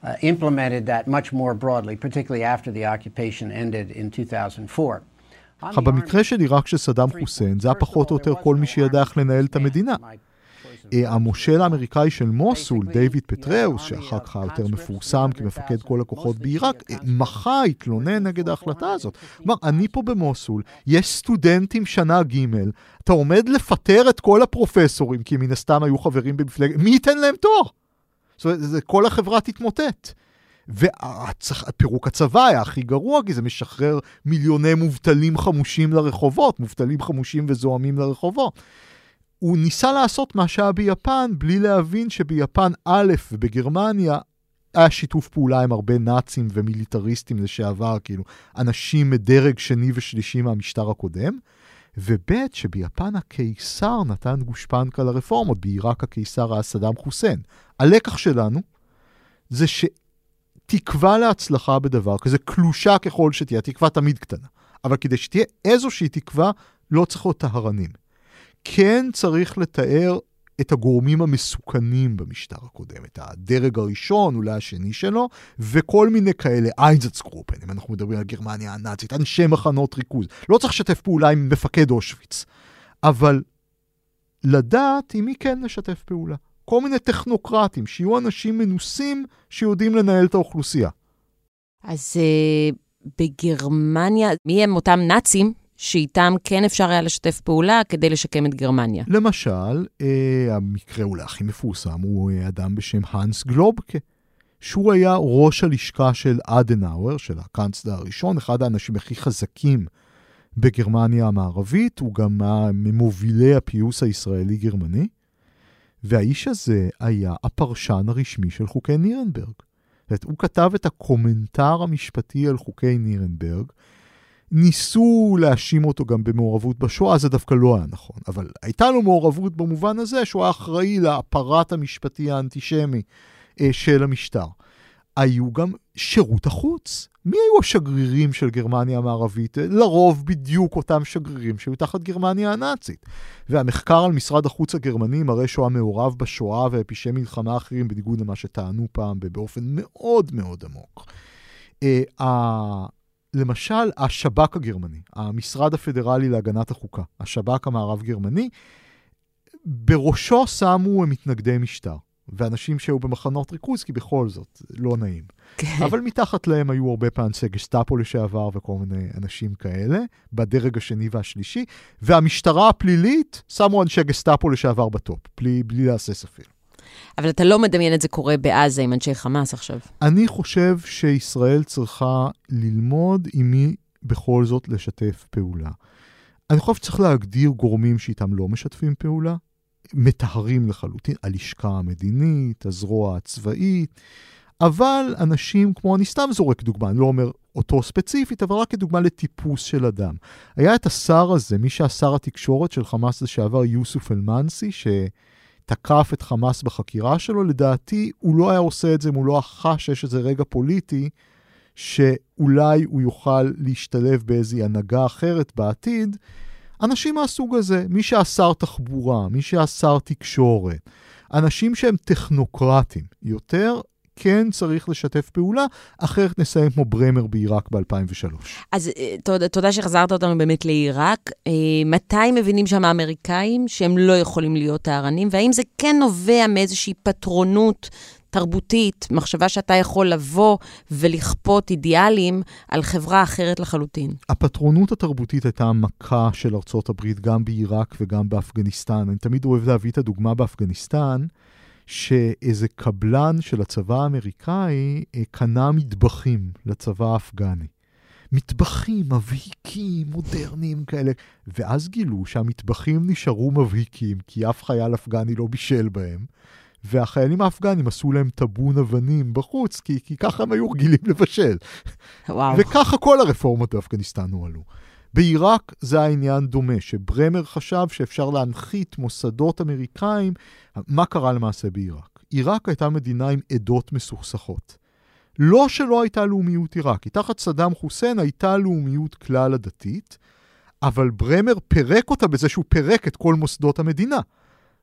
uh, implemented that much more broadly, particularly after the occupation ended in 2004. במקרה של עיראק של סדאם חוסיין, זה היה פחות או יותר כל מי שידע איך לנהל את המדינה. המושל האמריקאי של מוסול, דיוויד פטראוס, שאחר כך היה יותר מפורסם כמפקד כל הכוחות בעיראק, אה, מחה, התלונן נגד ההחלטה הזאת. כלומר, אני פה במוסול, יש סטודנטים שנה ג', אתה עומד לפטר את כל הפרופסורים, כי מן הסתם היו חברים במפלגת, מי ייתן להם תואר? זאת אומרת, כל החברה תתמוטט. ופירוק הצבא היה הכי גרוע, כי זה משחרר מיליוני מובטלים חמושים לרחובות, מובטלים חמושים וזועמים לרחובות. הוא ניסה לעשות מה שהיה ביפן, בלי להבין שביפן א' ובגרמניה היה שיתוף פעולה עם הרבה נאצים ומיליטריסטים לשעבר, כאילו, אנשים מדרג שני ושלישי מהמשטר הקודם. וב' שביפן הקיסר נתן גושפנקה לרפורמות, בעיראק הקיסר היה סדאם חוסיין. הלקח שלנו זה שתקווה להצלחה בדבר כזה, קלושה ככל שתהיה, התקווה תמיד קטנה, אבל כדי שתהיה איזושהי תקווה, לא צריך להיות טהרנים. כן צריך לתאר את הגורמים המסוכנים במשטר הקודם, את הדרג הראשון, אולי השני שלו, וכל מיני כאלה, איינזצקרופן, אם אנחנו מדברים על גרמניה הנאצית, אנשי מחנות ריכוז. לא צריך לשתף פעולה עם מפקד אושוויץ, אבל לדעת עם מי כן לשתף פעולה. כל מיני טכנוקרטים, שיהיו אנשים מנוסים שיודעים לנהל את האוכלוסייה. אז uh, בגרמניה, מי הם אותם נאצים שאיתם כן אפשר היה לשתף פעולה כדי לשקם את גרמניה. למשל, אה, המקרה אולי הכי מפורסם הוא אה, אדם בשם האנס גלובקה, שהוא היה ראש הלשכה של אדנאואר, של הקאנצלר הראשון, אחד האנשים הכי חזקים בגרמניה המערבית, הוא גם ממובילי הפיוס הישראלי-גרמני, והאיש הזה היה הפרשן הרשמי של חוקי נירנברג. זאת אומרת, הוא כתב את הקומנטר המשפטי על חוקי נירנברג, ניסו להאשים אותו גם במעורבות בשואה, זה דווקא לא היה נכון. אבל הייתה לו מעורבות במובן הזה שהוא היה אחראי לאפרט המשפטי האנטישמי אה, של המשטר. היו גם שירות החוץ. מי היו השגרירים של גרמניה המערבית? לרוב בדיוק אותם שגרירים שהיו תחת גרמניה הנאצית. והמחקר על משרד החוץ הגרמני מראה שהוא היה מעורב בשואה ופשעי מלחמה אחרים, בניגוד למה שטענו פעם, באופן מאוד מאוד עמוק. Uh, למשל, השב"כ הגרמני, המשרד הפדרלי להגנת החוקה, השב"כ המערב-גרמני, בראשו שמו מתנגדי משטר, ואנשים שהיו במחנות ריכוז, כי בכל זאת, לא נעים. כן. אבל מתחת להם היו הרבה פעמים גסטאפו לשעבר וכל מיני אנשים כאלה, בדרג השני והשלישי, והמשטרה הפלילית שמו אנשי גסטאפו לשעבר בטופ, בלי, בלי להסס אפילו. אבל אתה לא מדמיין את זה קורה בעזה עם אנשי חמאס עכשיו. אני חושב שישראל צריכה ללמוד עם מי בכל זאת לשתף פעולה. אני חושב שצריך להגדיר גורמים שאיתם לא משתפים פעולה, מטהרים לחלוטין, הלשכה המדינית, הזרוע הצבאית, אבל אנשים כמו, אני סתם זורק דוגמה, אני לא אומר אותו ספציפית, אבל רק כדוגמה לטיפוס של אדם. היה את השר הזה, מי שהיה שר התקשורת של חמאס לשעבר, יוסוף אל-מנסי, ש... תקף את חמאס בחקירה שלו, לדעתי הוא לא היה עושה את זה אם הוא לא חש שיש איזה רגע פוליטי שאולי הוא יוכל להשתלב באיזו הנהגה אחרת בעתיד. אנשים מהסוג הזה, מי שר תחבורה, מי שר תקשורת, אנשים שהם טכנוקרטים יותר, כן צריך לשתף פעולה, אחרת נסיים כמו ברמר בעיראק ב-2003. אז אה, תודה, תודה שחזרת אותנו באמת לעיראק. אה, מתי מבינים שם האמריקאים שהם לא יכולים להיות טהרנים, והאם זה כן נובע מאיזושהי פטרונות תרבותית, מחשבה שאתה יכול לבוא ולכפות אידיאלים על חברה אחרת לחלוטין. הפטרונות התרבותית הייתה מכה של ארצות הברית גם בעיראק וגם באפגניסטן. אני תמיד אוהב להביא את הדוגמה באפגניסטן. שאיזה קבלן של הצבא האמריקאי אה, קנה מטבחים לצבא האפגני. מטבחים מבהיקים, מודרניים כאלה, ואז גילו שהמטבחים נשארו מבהיקים כי אף חייל אפגני לא בישל בהם, והחיילים האפגנים עשו להם טאבון אבנים בחוץ, כי, כי ככה הם היו רגילים לבשל. וואו. וככה כל הרפורמות באפגניסטן הועלו. בעיראק זה העניין דומה, שברמר חשב שאפשר להנחית מוסדות אמריקאים. מה קרה למעשה בעיראק? עיראק הייתה מדינה עם עדות מסוכסכות. לא שלא הייתה לאומיות עיראקית, תחת סדאם חוסיין הייתה לאומיות כלל עדתית, אבל ברמר פירק אותה בזה שהוא פירק את כל מוסדות המדינה,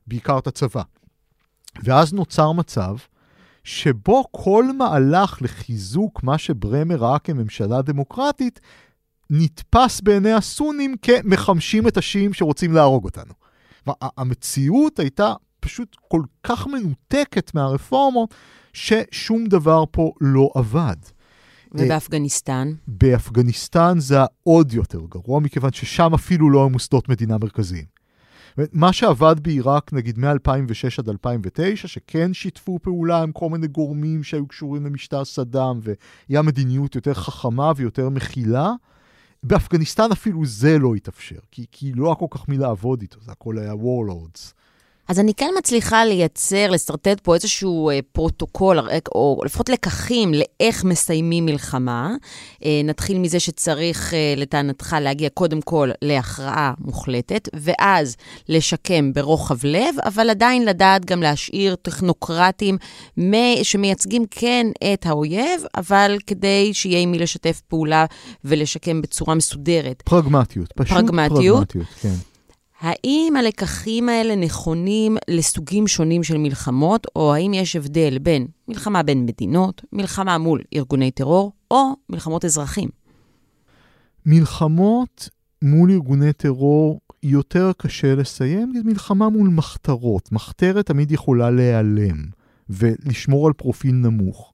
בעיקר את הצבא. ואז נוצר מצב שבו כל מהלך לחיזוק מה שברמר ראה כממשלה דמוקרטית נתפס בעיני הסונים כמחמשים את השיעים שרוצים להרוג אותנו. המציאות הייתה פשוט כל כך מנותקת מהרפורמות, ששום דבר פה לא עבד. ובאפגניסטן? באפגניסטן זה העוד יותר גרוע, מכיוון ששם אפילו לא היו מוסדות מדינה מרכזיים. מה שעבד בעיראק, נגיד מ-2006 עד 2009, שכן שיתפו פעולה עם כל מיני גורמים שהיו קשורים למשטר סדאם, והיה מדיניות יותר חכמה ויותר מכילה, באפגניסטן אפילו זה לא התאפשר, כי, כי לא היה כל כך מי לעבוד איתו, זה הכל היה warlords. אז אני כן מצליחה לייצר, לשרטט פה איזשהו אה, פרוטוקול, או לפחות לקחים לאיך מסיימים מלחמה. אה, נתחיל מזה שצריך, אה, לטענתך, להגיע קודם כל להכרעה מוחלטת, ואז לשקם ברוחב לב, אבל עדיין לדעת גם להשאיר טכנוקרטים שמייצגים כן את האויב, אבל כדי שיהיה עם מי לשתף פעולה ולשקם בצורה מסודרת. פרגמטיות, פשוט פרגמטיות. פרגמטיות, כן. האם הלקחים האלה נכונים לסוגים שונים של מלחמות, או האם יש הבדל בין מלחמה בין מדינות, מלחמה מול ארגוני טרור, או מלחמות אזרחים? מלחמות מול ארגוני טרור יותר קשה לסיים, כי מלחמה מול מחתרות. מחתרת תמיד יכולה להיעלם ולשמור על פרופיל נמוך.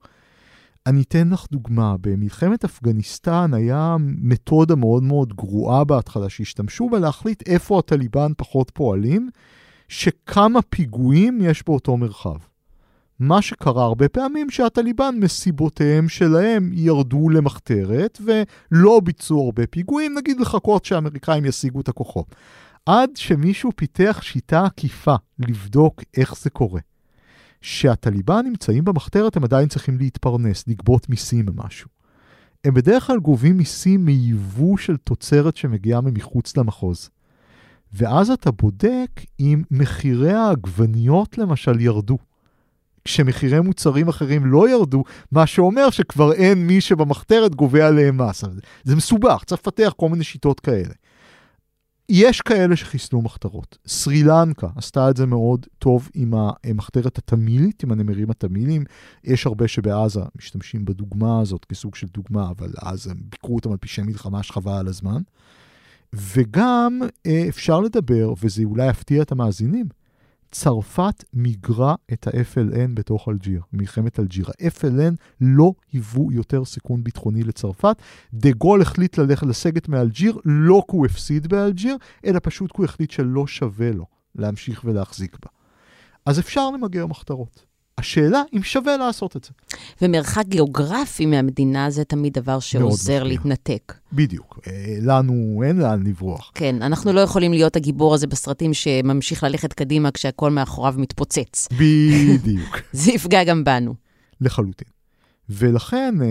אני אתן לך דוגמה, במלחמת אפגניסטן היה מתודה מאוד מאוד גרועה בהתחלה שהשתמשו בה להחליט איפה הטליבן פחות פועלים, שכמה פיגועים יש באותו מרחב. מה שקרה הרבה פעמים שהטליבן מסיבותיהם שלהם ירדו למחתרת ולא ביצעו הרבה פיגועים, נגיד לחכות שהאמריקאים ישיגו את הכוחות. עד שמישהו פיתח שיטה עקיפה לבדוק איך זה קורה. שהטליבן נמצאים במחתרת, הם עדיין צריכים להתפרנס, לגבות מיסים ממשהו. הם בדרך כלל גובים מיסים מיבוא של תוצרת שמגיעה ממחוץ למחוז. ואז אתה בודק אם מחירי העגבניות למשל ירדו. כשמחירי מוצרים אחרים לא ירדו, מה שאומר שכבר אין מי שבמחתרת גובה עליהם מס. זה מסובך, צריך לפתח כל מיני שיטות כאלה. יש כאלה שחיסלו מחתרות. סרי לנקה עשתה את זה מאוד טוב עם המחתרת התמילית, עם הנמרים התמילים. יש הרבה שבעזה משתמשים בדוגמה הזאת כסוג של דוגמה, אבל אז הם ביקרו אותם על פשעי מלחמה שחבל על הזמן. וגם אה, אפשר לדבר, וזה אולי יפתיע את המאזינים, צרפת מיגרה את ה-FLN בתוך אלג'יר, מלחמת אלג'יר. ה-FLN לא היוו יותר סיכון ביטחוני לצרפת. דה גול החליט ללכת לסגת מאלג'יר, לא כי הוא הפסיד באלג'יר, אלא פשוט כי הוא החליט שלא שווה לו להמשיך ולהחזיק בה. אז אפשר למגר מחתרות. השאלה אם שווה לעשות את זה. ומרחק גיאוגרפי מהמדינה זה תמיד דבר שעוזר להתנתק. בדיוק. אה, לנו אין לאן לברוח. כן, אנחנו לא יכולים להיות הגיבור הזה בסרטים שממשיך ללכת קדימה כשהכול מאחוריו מתפוצץ. בדיוק. [laughs] זה יפגע גם בנו. לחלוטין. ולכן, אה,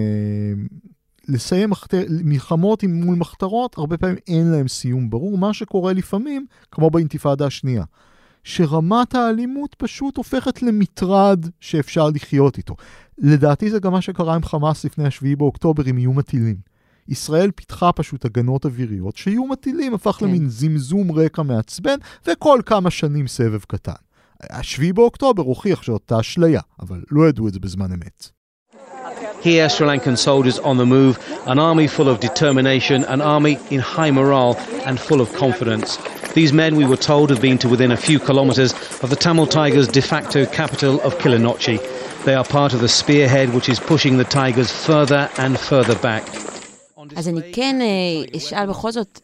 לסיים מחתר, מלחמות מול מחתרות, הרבה פעמים אין להם סיום ברור, מה שקורה לפעמים, כמו באינתיפאדה השנייה. שרמת האלימות פשוט הופכת למטרד שאפשר לחיות איתו. לדעתי זה גם מה שקרה עם חמאס לפני השביעי באוקטובר עם איום הטילים. ישראל פיתחה פשוט הגנות אוויריות, שאיום הטילים הפך כן. למין זמזום רקע מעצבן, וכל כמה שנים סבב קטן. השביעי באוקטובר הוכיח שאותה אשליה, אבל לא ידעו את זה בזמן אמת. Here, Sri Lankan soldiers on the move, an army full of determination, an army in high morale and full of confidence. These men, we were told, have been to within a few kilometres of the Tamil Tigers' de facto capital of Kilinochchi. They are part of the spearhead which is pushing the Tigers further and further back. אז אני כן אשאל בכל זאת,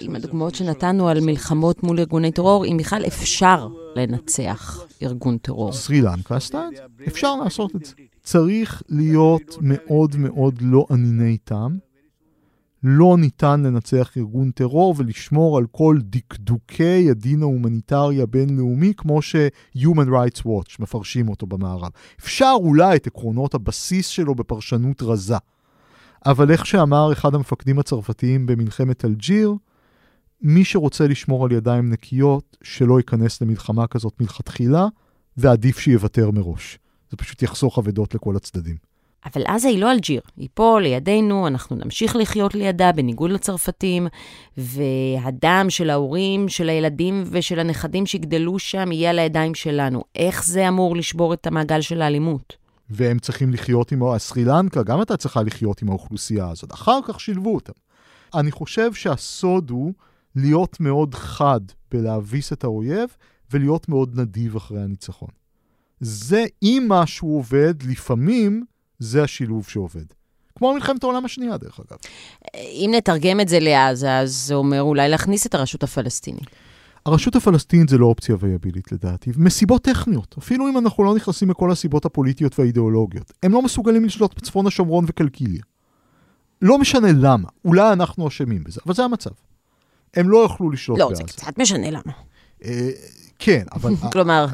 עם הדוגמאות שנתנו על מלחמות מול ארגוני טרור, אם בכלל אפשר לנצח ארגון טרור. סרי לנקה עשתה את זה, אפשר לעשות את זה. צריך להיות מאוד מאוד לא אניני טעם. לא ניתן לנצח ארגון טרור ולשמור על כל דקדוקי הדין ההומניטרי הבינלאומי, כמו ש-Human Rights Watch מפרשים אותו במערב. אפשר אולי את עקרונות הבסיס שלו בפרשנות רזה. אבל איך שאמר אחד המפקדים הצרפתיים במלחמת אלג'יר, מי שרוצה לשמור על ידיים נקיות, שלא ייכנס למלחמה כזאת מלכתחילה, ועדיף שיוותר מראש. זה פשוט יחסוך אבדות לכל הצדדים. אבל עזה היא לא אלג'יר, היא פה לידינו, אנחנו נמשיך לחיות לידה, בניגוד לצרפתים, והדם של ההורים, של הילדים ושל הנכדים שיגדלו שם יהיה על הידיים שלנו. איך זה אמור לשבור את המעגל של האלימות? והם צריכים לחיות עם, סרי לנקה, גם אתה צריכה לחיות עם האוכלוסייה הזאת. אחר כך שילבו אותם. אני חושב שהסוד הוא להיות מאוד חד בלהביס את האויב, ולהיות מאוד נדיב אחרי הניצחון. זה, אם משהו עובד, לפעמים זה השילוב שעובד. כמו מלחמת העולם השנייה, דרך אגב. אם נתרגם את זה לעזה, אז זה אומר אולי להכניס את הרשות הפלסטינית. הרשות הפלסטינית זה לא אופציה וייבילית לדעתי, מסיבות טכניות, אפילו אם אנחנו לא נכנסים לכל הסיבות הפוליטיות והאידיאולוגיות. הם לא מסוגלים לשלוט בצפון השומרון וקלקיליה. לא משנה למה, אולי אנחנו אשמים בזה, אבל זה המצב. הם לא יוכלו לשלוט לא, בעזה. לא, זה קצת משנה למה. כן, אבל... [laughs] כלומר.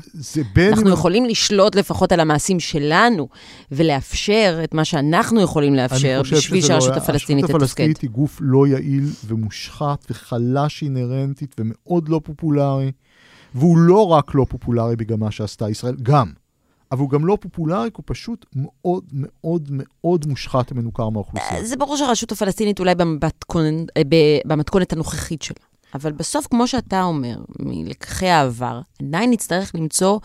אנחנו יכולים לשלוט לפחות על המעשים שלנו, ולאפשר את מה שאנחנו יכולים לאפשר, בשביל לא שהרשות הפלסטינית הרשות תתפקד. הפלסטינית היא גוף לא יעיל ומושחת וחלש אינהרנטית ומאוד לא פופולרי, והוא לא רק לא פופולרי בגלל מה שעשתה ישראל, גם. אבל הוא גם לא פופולרי, הוא פשוט מאוד מאוד מאוד מושחת ומנוכר מהאוכלוסייה. זה ברור שהרשות הפלסטינית אולי במתכונן, אה, במתכונת הנוכחית שלה. אבל בסוף, כמו שאתה אומר, מלקחי העבר, עדיין נצטרך למצוא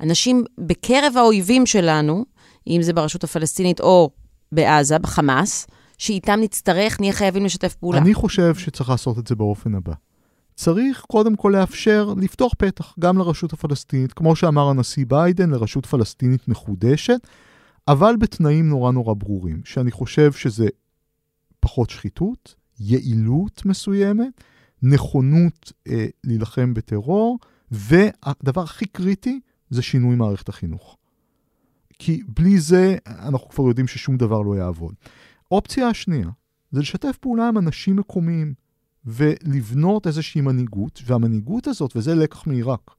אנשים בקרב האויבים שלנו, אם זה ברשות הפלסטינית או בעזה, בחמאס, שאיתם נצטרך, נהיה חייבים לשתף פעולה. אני חושב שצריך לעשות את זה באופן הבא. צריך קודם כל לאפשר לפתוח פתח גם לרשות הפלסטינית, כמו שאמר הנשיא ביידן, לרשות פלסטינית מחודשת, אבל בתנאים נורא נורא ברורים, שאני חושב שזה פחות שחיתות, יעילות מסוימת, נכונות אה, להילחם בטרור, והדבר הכי קריטי זה שינוי מערכת החינוך. כי בלי זה אנחנו כבר יודעים ששום דבר לא יעבוד. האופציה השנייה זה לשתף פעולה עם אנשים מקומיים ולבנות איזושהי מנהיגות, והמנהיגות הזאת, וזה לקח מעיראק,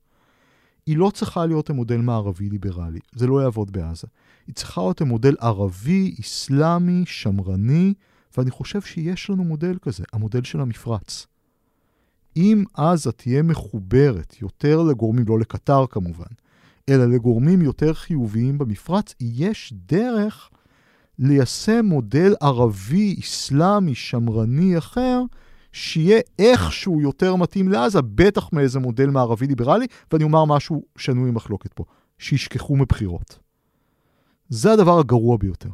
היא לא צריכה להיות המודל מערבי ליברלי, זה לא יעבוד בעזה. היא צריכה להיות המודל ערבי, אסלאמי, שמרני, ואני חושב שיש לנו מודל כזה, המודל של המפרץ. אם עזה תהיה מחוברת יותר לגורמים, לא לקטר כמובן, אלא לגורמים יותר חיוביים במפרץ, יש דרך ליישם מודל ערבי, אסלאמי, שמרני אחר, שיהיה איכשהו יותר מתאים לעזה, בטח מאיזה מודל מערבי ליברלי, ואני אומר משהו שנוי במחלוקת פה, שישכחו מבחירות. זה הדבר הגרוע ביותר.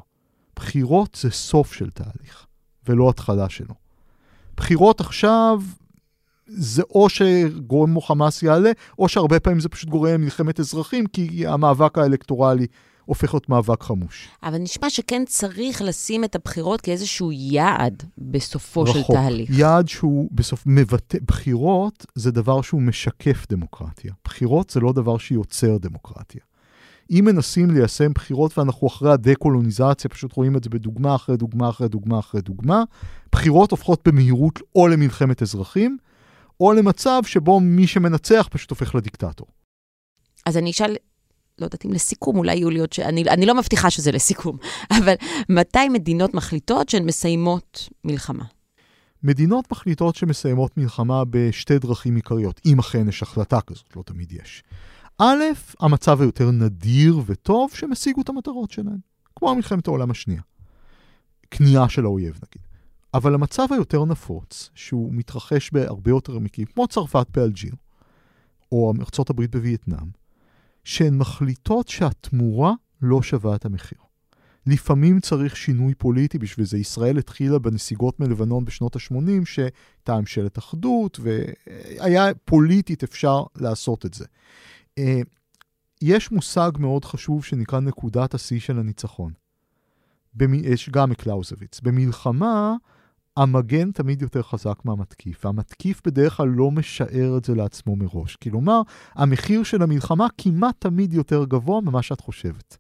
בחירות זה סוף של תהליך, ולא התחלה שלו. בחירות עכשיו זה או שגורם כמו חמאס יעלה, או שהרבה פעמים זה פשוט גורם מלחמת אזרחים, כי המאבק האלקטורלי הופך להיות מאבק חמוש. אבל נשמע שכן צריך לשים את הבחירות כאיזשהו יעד בסופו של רחוק. תהליך. יעד שהוא בסוף מבטא, בחירות זה דבר שהוא משקף דמוקרטיה. בחירות זה לא דבר שיוצר דמוקרטיה. אם מנסים ליישם בחירות ואנחנו אחרי הדה-קולוניזציה, פשוט רואים את זה בדוגמה אחרי דוגמה אחרי דוגמה אחרי דוגמה, בחירות הופכות במהירות או למלחמת אזרחים, או למצב שבו מי שמנצח פשוט הופך לדיקטטור. אז אני אשאל, לא יודעת אם לסיכום, אולי יהיו לי עוד ש... אני, אני לא מבטיחה שזה לסיכום, [laughs] אבל מתי מדינות מחליטות שהן מסיימות מלחמה? מדינות מחליטות שמסיימות מלחמה בשתי דרכים עיקריות, אם אכן יש החלטה כזאת, לא תמיד יש. א', המצב היותר נדיר וטוב שהם השיגו את המטרות שלהם, כמו מלחמת העולם השנייה. כניעה של האויב נגיד. אבל המצב היותר נפוץ, שהוא מתרחש בהרבה יותר מקרים, כמו צרפת באלג'יר, או ארצות הברית בווייטנאם, שהן מחליטות שהתמורה לא שווה את המחיר. לפעמים צריך שינוי פוליטי, בשביל זה ישראל התחילה בנסיגות מלבנון בשנות ה-80, שהייתה ממשלת אחדות, והיה פוליטית אפשר לעשות את זה. אה, יש מושג מאוד חשוב שנקרא נקודת השיא של הניצחון. יש גם מקלאוזוויץ. במלחמה, המגן תמיד יותר חזק מהמתקיף, והמתקיף בדרך כלל לא משער את זה לעצמו מראש. כלומר, המחיר של המלחמה כמעט תמיד יותר גבוה ממה שאת חושבת.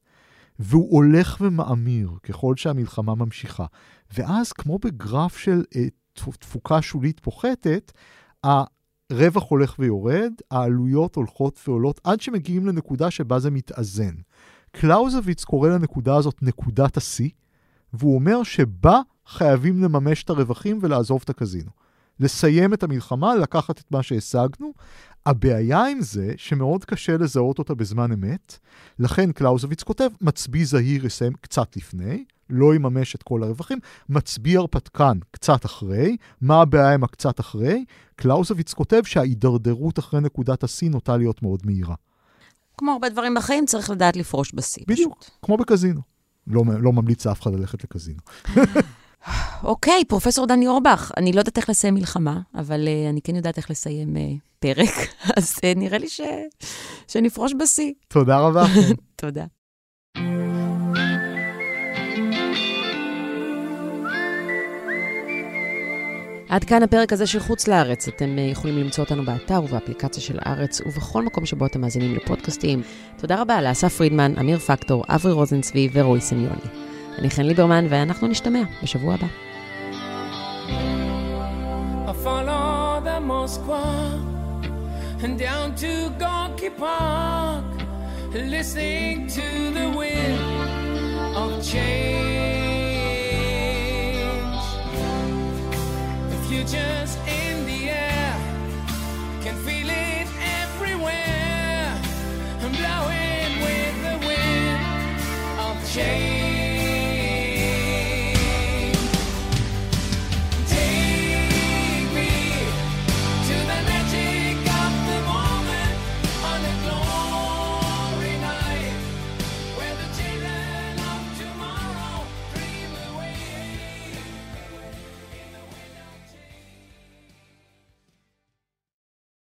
והוא הולך ומאמיר ככל שהמלחמה ממשיכה. ואז, כמו בגרף של אה, תפוקה שולית פוחתת, הרווח הולך ויורד, העלויות הולכות ועולות, עד שמגיעים לנקודה שבה זה מתאזן. קלאוזוויץ קורא לנקודה הזאת נקודת השיא, והוא אומר שבה חייבים לממש את הרווחים ולעזוב את הקזינו. לסיים את המלחמה, לקחת את מה שהשגנו. הבעיה עם זה, שמאוד קשה לזהות אותה בזמן אמת, לכן קלאוזוויץ כותב, מצביא זהיר יסיים קצת לפני, לא יממש את כל הרווחים, מצביא הרפתקן קצת אחרי, מה הבעיה עם הקצת אחרי? קלאוזוויץ כותב שההידרדרות אחרי נקודת השיא נוטה להיות מאוד מהירה. כמו הרבה דברים בחיים, צריך לדעת לפרוש בשיא. בדיוק, פשוט. כמו בקזינו. לא, לא ממליץ לאף אחד ללכת לקזינו. [laughs] אוקיי, פרופסור דני אורבך, אני לא יודעת איך לסיים מלחמה, אבל uh, אני כן יודעת איך לסיים uh, פרק, [laughs] אז uh, נראה לי ש... שנפרוש בשיא. תודה רבה. [laughs] תודה. עד כאן הפרק הזה של חוץ לארץ. אתם יכולים למצוא אותנו באתר ובאפליקציה של הארץ ובכל מקום שבו אתם מאזינים לפודקאסטים. תודה רבה לאסף פרידמן, אמיר פקטור, אברי רוזנצבי ורועי סמיוני. אני חן ליברמן ואנחנו נשתמע בשבוע הבא. I follow the Moskva and down to Gorky Park, listening to the wind of change. The future's in the air, can feel it everywhere. I'm blowing with the wind of change.